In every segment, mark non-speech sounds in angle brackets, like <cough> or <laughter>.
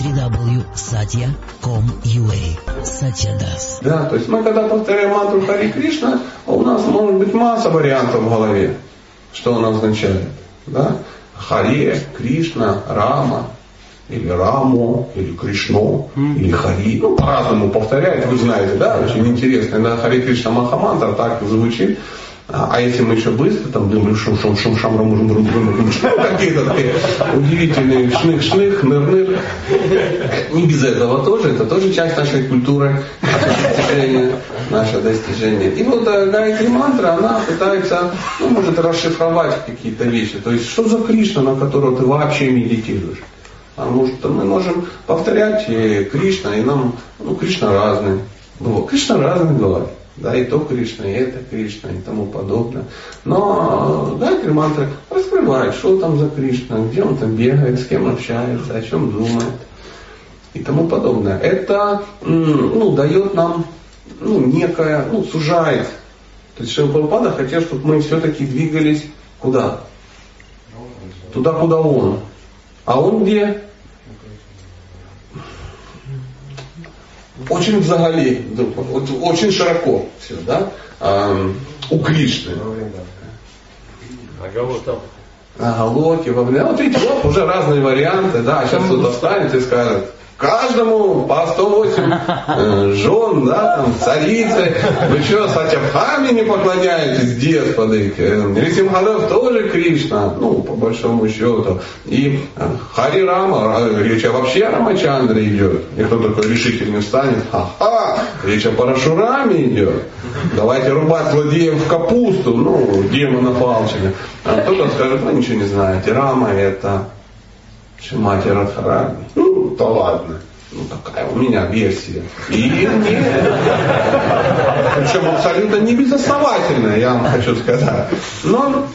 www.satya.com.ua Satya Das. Да, то есть мы когда повторяем мантру Хари Кришна, у нас может быть масса вариантов в голове, что она означает. Да? Харе, Кришна, Рама, или Рамо, или Кришно, или Хари. Ну, по-разному повторяют, вы знаете, да, очень интересно. Да, Хари Кришна Махамантра так звучит. А если мы еще быстро там думаем, шум, шум, шум, шам, рам, рам, рам, рам, какие-то такие удивительные шных, шных, ныр, ныр. Не без этого тоже, это тоже часть нашей культуры, достижения, наше достижение. И вот э, Гайатри мантра, она пытается, ну, может расшифровать какие-то вещи. То есть, что за Кришна, на которого ты вообще медитируешь? Потому что мы можем повторять и Кришна, и нам, ну, Кришна разный. Кришна разный бывает. Да, и то Кришна, и это Кришна, и тому подобное. Но Гайатри мантра раскрывает, что там за Кришна, где он там бегает, с кем общается, о чем думает и тому подобное. Это ну, дает нам ну, некое, ну, сужает. То есть Шилпапада хотел, чтобы мы все-таки двигались куда? Туда, куда он. А он где? Очень взагалі, очень широко все, да? А, у Кришны. Оголок. Оголоки, во время. Вот видите, вот уже разные варианты, да, сейчас кто-то встанет и скажет, каждому по 108 э, жен, да, там, царицы. Вы что, Сатябхами не поклоняетесь, десподы? Рисимхадев тоже Кришна, ну, по большому счету. И э, Хари Рама, речь вообще о Рамачандре идет. И кто такой решительный встанет, ха-ха, речь о Парашураме идет. Давайте рубать злодеев в капусту, ну, демона палчика. А кто-то скажет, ну, ничего не знаете, Рама это Шимати Радхарани. Ну, то ладно. Ну, такая у меня версия. И нет. Причем абсолютно не безосновательная, я вам хочу сказать. Но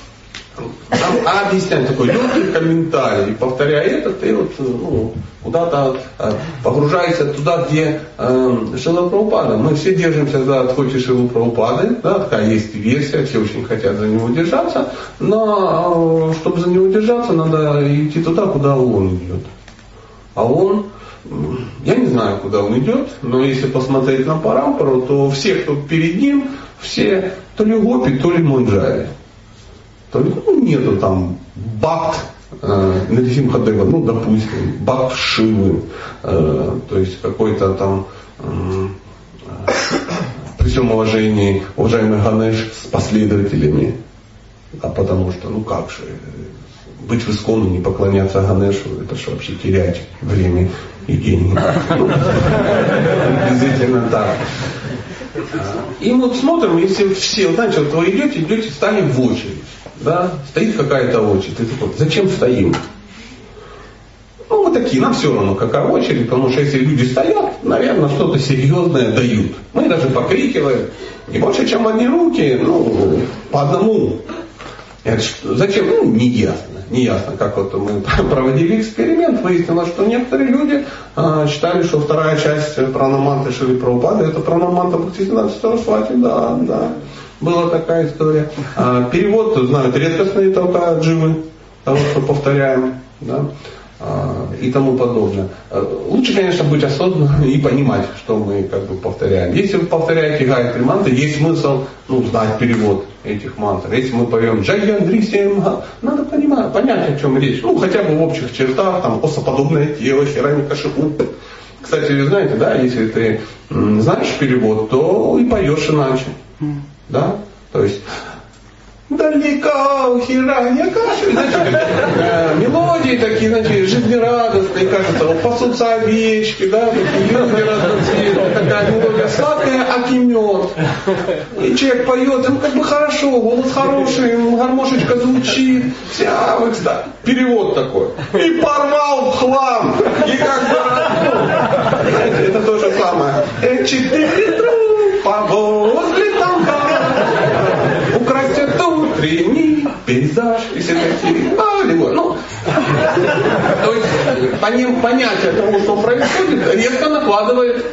там объясняет такой легкий комментарий. И повторяя это, ты вот ну, куда-то э, погружаешься туда, где э, Шила Прабхупада. Мы все держимся за отходе Шилу Прабхупады. Да, такая есть версия, все очень хотят за него держаться. Но э, чтобы за него держаться, надо идти туда, куда он идет. А он я не знаю, куда он идет, но если посмотреть на Парампару, то все, кто перед ним, все то ли гопи, то ли мунджари то ну, нету там бакт э, Нарисимхадева, ну, допустим, бакт Шивы, э, то есть какой-то там э, при всем уважении уважаемый Ганеш с последователями, а потому что, ну как же, быть в Искону, не поклоняться Ганешу, это же вообще терять время и деньги. Приблизительно так. И вот смотрим, если все, знаете, вот вы идете, идете, стали в очередь да, стоит какая-то очередь. Ты такой, зачем стоим? Ну, вот такие, нам все равно, какая очередь, потому что если люди стоят, наверное, что-то серьезное дают. Мы даже покрикиваем. И больше, чем одни руки, ну, по одному. Это что, зачем? Ну, не ясно. Не ясно, как вот мы <laughs> проводили эксперимент, выяснилось, что некоторые люди а, считали, что вторая часть пранаманты Шили Прабхупады это пранаманта Бхактисинат Сарасвати, да, да была такая история. А, перевод знают редкостные только дживы, того, что повторяем, да, а, и тому подобное. А, лучше, конечно, быть осознанным и понимать, что мы как бы повторяем. Если вы повторяете гайатри мантры, есть смысл ну, знать перевод этих мантр. Если мы поем Джайяндри надо понимать, понять, о чем речь. Ну, хотя бы в общих чертах, там, осоподобное тело, хераника шипу. Кстати, вы знаете, да, если ты знаешь перевод, то и поешь иначе. Да? То есть Дальника, херня, кашу, знаете, э, мелодии такие, знаете, жизнерадостные, кажется, вот пасутся овечки, да, такие разноцветные, такая мелодия сладкая, а мед. И человек поет, ну как бы хорошо, голос хороший, гармошечка звучит, вся вот да, Перевод такой. И порвал в хлам, и как бы, ну, это то же самое. Э, четыре, пейзаж, и все такие, а, либо, ну, <laughs> то есть понятие того, что происходит, резко накладывает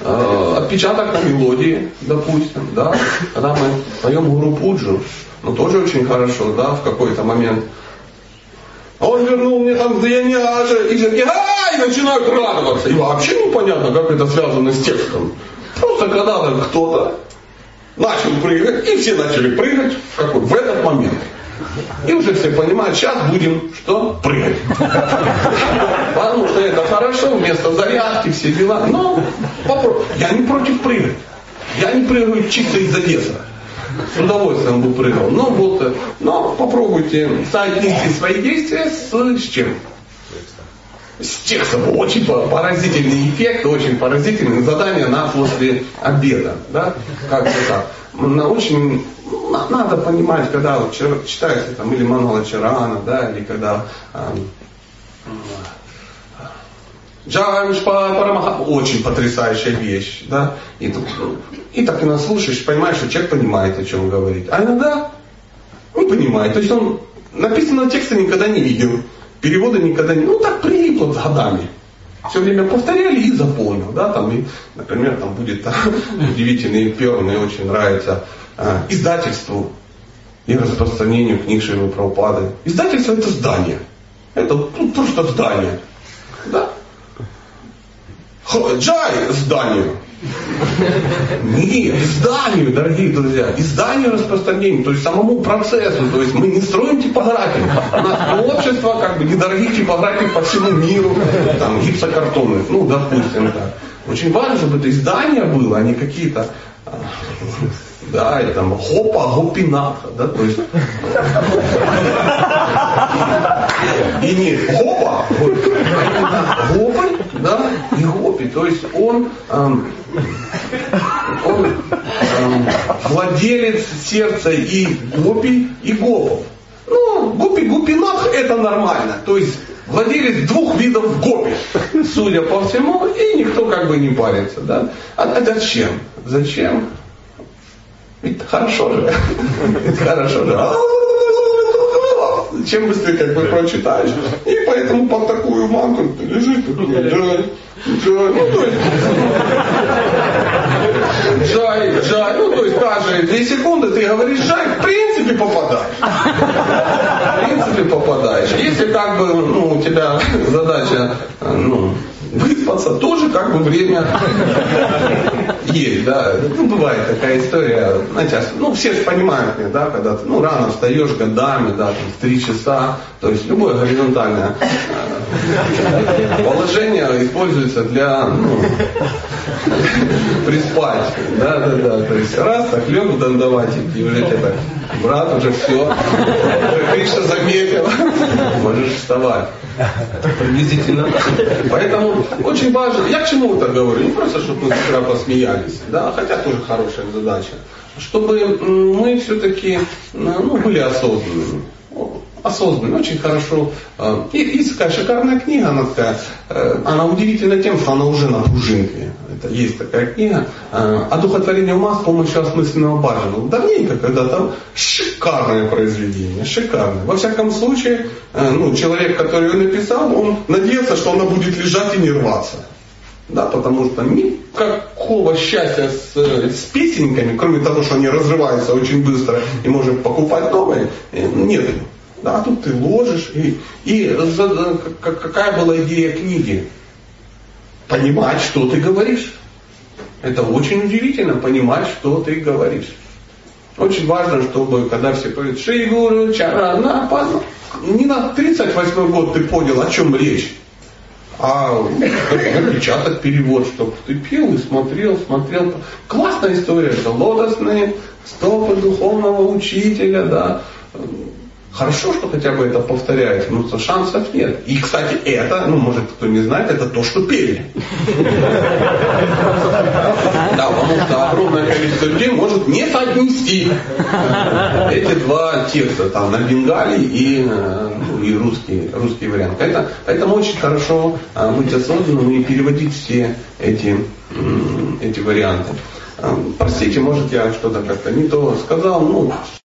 э, отпечаток на мелодии, допустим, да, когда мы поем Гуру Пуджу, ну тоже очень хорошо, да, в какой-то момент А он вернул мне там Даяняжа, и все ай, начинают радоваться. И вообще непонятно, как это связано с текстом. Просто когда-то кто-то начал прыгать, и все начали прыгать в, какой, в этот момент. И уже все понимают, сейчас будем что? Прыгать. Потому что это хорошо, вместо зарядки, все дела. Но попробуй. Я не против прыгать. Я не прыгаю чисто из-за веса. С удовольствием бы прыгал. Но вот, но попробуйте соотнести свои действия с, с чем? С текстом. Очень поразительный эффект, очень поразительное задание на после обеда. Да? Как-то так. На очень надо понимать, когда вот читается там или Манала Чарана, да, или когда Джавиш Парамаха, очень потрясающая вещь, да, и, и так и наслушаешь, понимаешь, что человек понимает, о чем говорит. А иногда не понимает, то есть он написанного текста никогда не видел, перевода никогда не, ну так прилипло с годами. Все время повторяли и запомнил, да, там, и, например, там будет там, удивительный пер, мне очень нравится, э, издательству и распространению книг Шивы Прабхупады. Издательство это здание. Это ну, просто здание. Да? Джай зданию. Нет, изданию, дорогие друзья, изданию распространению, то есть самому процессу, то есть мы не строим типографии. У нас общество как бы недорогих типографий по всему миру, там гипсокартоны, ну допустим так. Очень важно, чтобы это издание было, а не какие-то да, или там хопа, гопинаха, да, то есть и не хопа, гопы, да, и гопи, то есть он, эм, он эм, владелец сердца и гопи, и гопов. Ну, гопи, гопинах это нормально, то есть владелец двух видов гопи, судя по всему, и никто как бы не парится, да. А, а зачем? Зачем? Ведь хорошо же. Ведь хорошо же. Чем быстрее как бы прочитаешь. И поэтому под такую ты думаешь, джай, джай, ну то есть, джай, джай, ну то есть каждые две секунды ты говоришь джай, в принципе попадаешь. В принципе попадаешь. Если как бы ну, у тебя задача ну, выспаться, тоже как бы время есть, да. Ну, бывает такая история, знаете, ну, все же понимают меня, да, когда ты, ну, рано встаешь годами, да, там, в три часа, то есть любое горизонтальное э, положение используется для, ну, приспать, да, да, да, то есть раз, так лег в дандаватик, и уже тебе брат, уже все, Кришна заметил, можешь вставать. Приблизительно. Поэтому очень важно, я к чему это говорю, не просто, чтобы мы вчера посмеялись, да, хотя тоже хорошая задача, чтобы мы все-таки ну, были осознанными осознанно, очень хорошо. Э, и, и такая шикарная книга, она такая, э, она удивительна тем, что она уже на пружинке. Это есть такая книга. Э, Одухотворение ума с помощью осмысленного баджана. Давненько когда-то шикарное произведение, шикарное. Во всяком случае, ну, человек, который ее написал, он надеется, что она будет лежать и не рваться. Да, потому что никакого счастья с, с песенками, кроме того, что они разрываются очень быстро и можем покупать новые, нет. Да, тут ты ложишь. И, и какая была идея книги? Понимать, что ты говоришь. Это очень удивительно, понимать, что ты говоришь. Очень важно, чтобы, когда все говорят, Шигуру, Чарана, не на 38 год ты понял, о чем речь. А напечатать перевод, чтобы ты пил и смотрел, смотрел. Классная история, это лотосные стопы духовного учителя, да, Хорошо, что хотя бы это повторяется, но шансов нет. И, кстати, это, ну, может, кто не знает, это то, что пели. Да, потому что огромное количество людей может не соотнести эти два текста, там, на бенгале и, ну, и русский, русский вариант. Это, поэтому очень хорошо а, быть осознанным и переводить все эти, эти варианты. Простите, может я что-то как-то не то сказал, ну,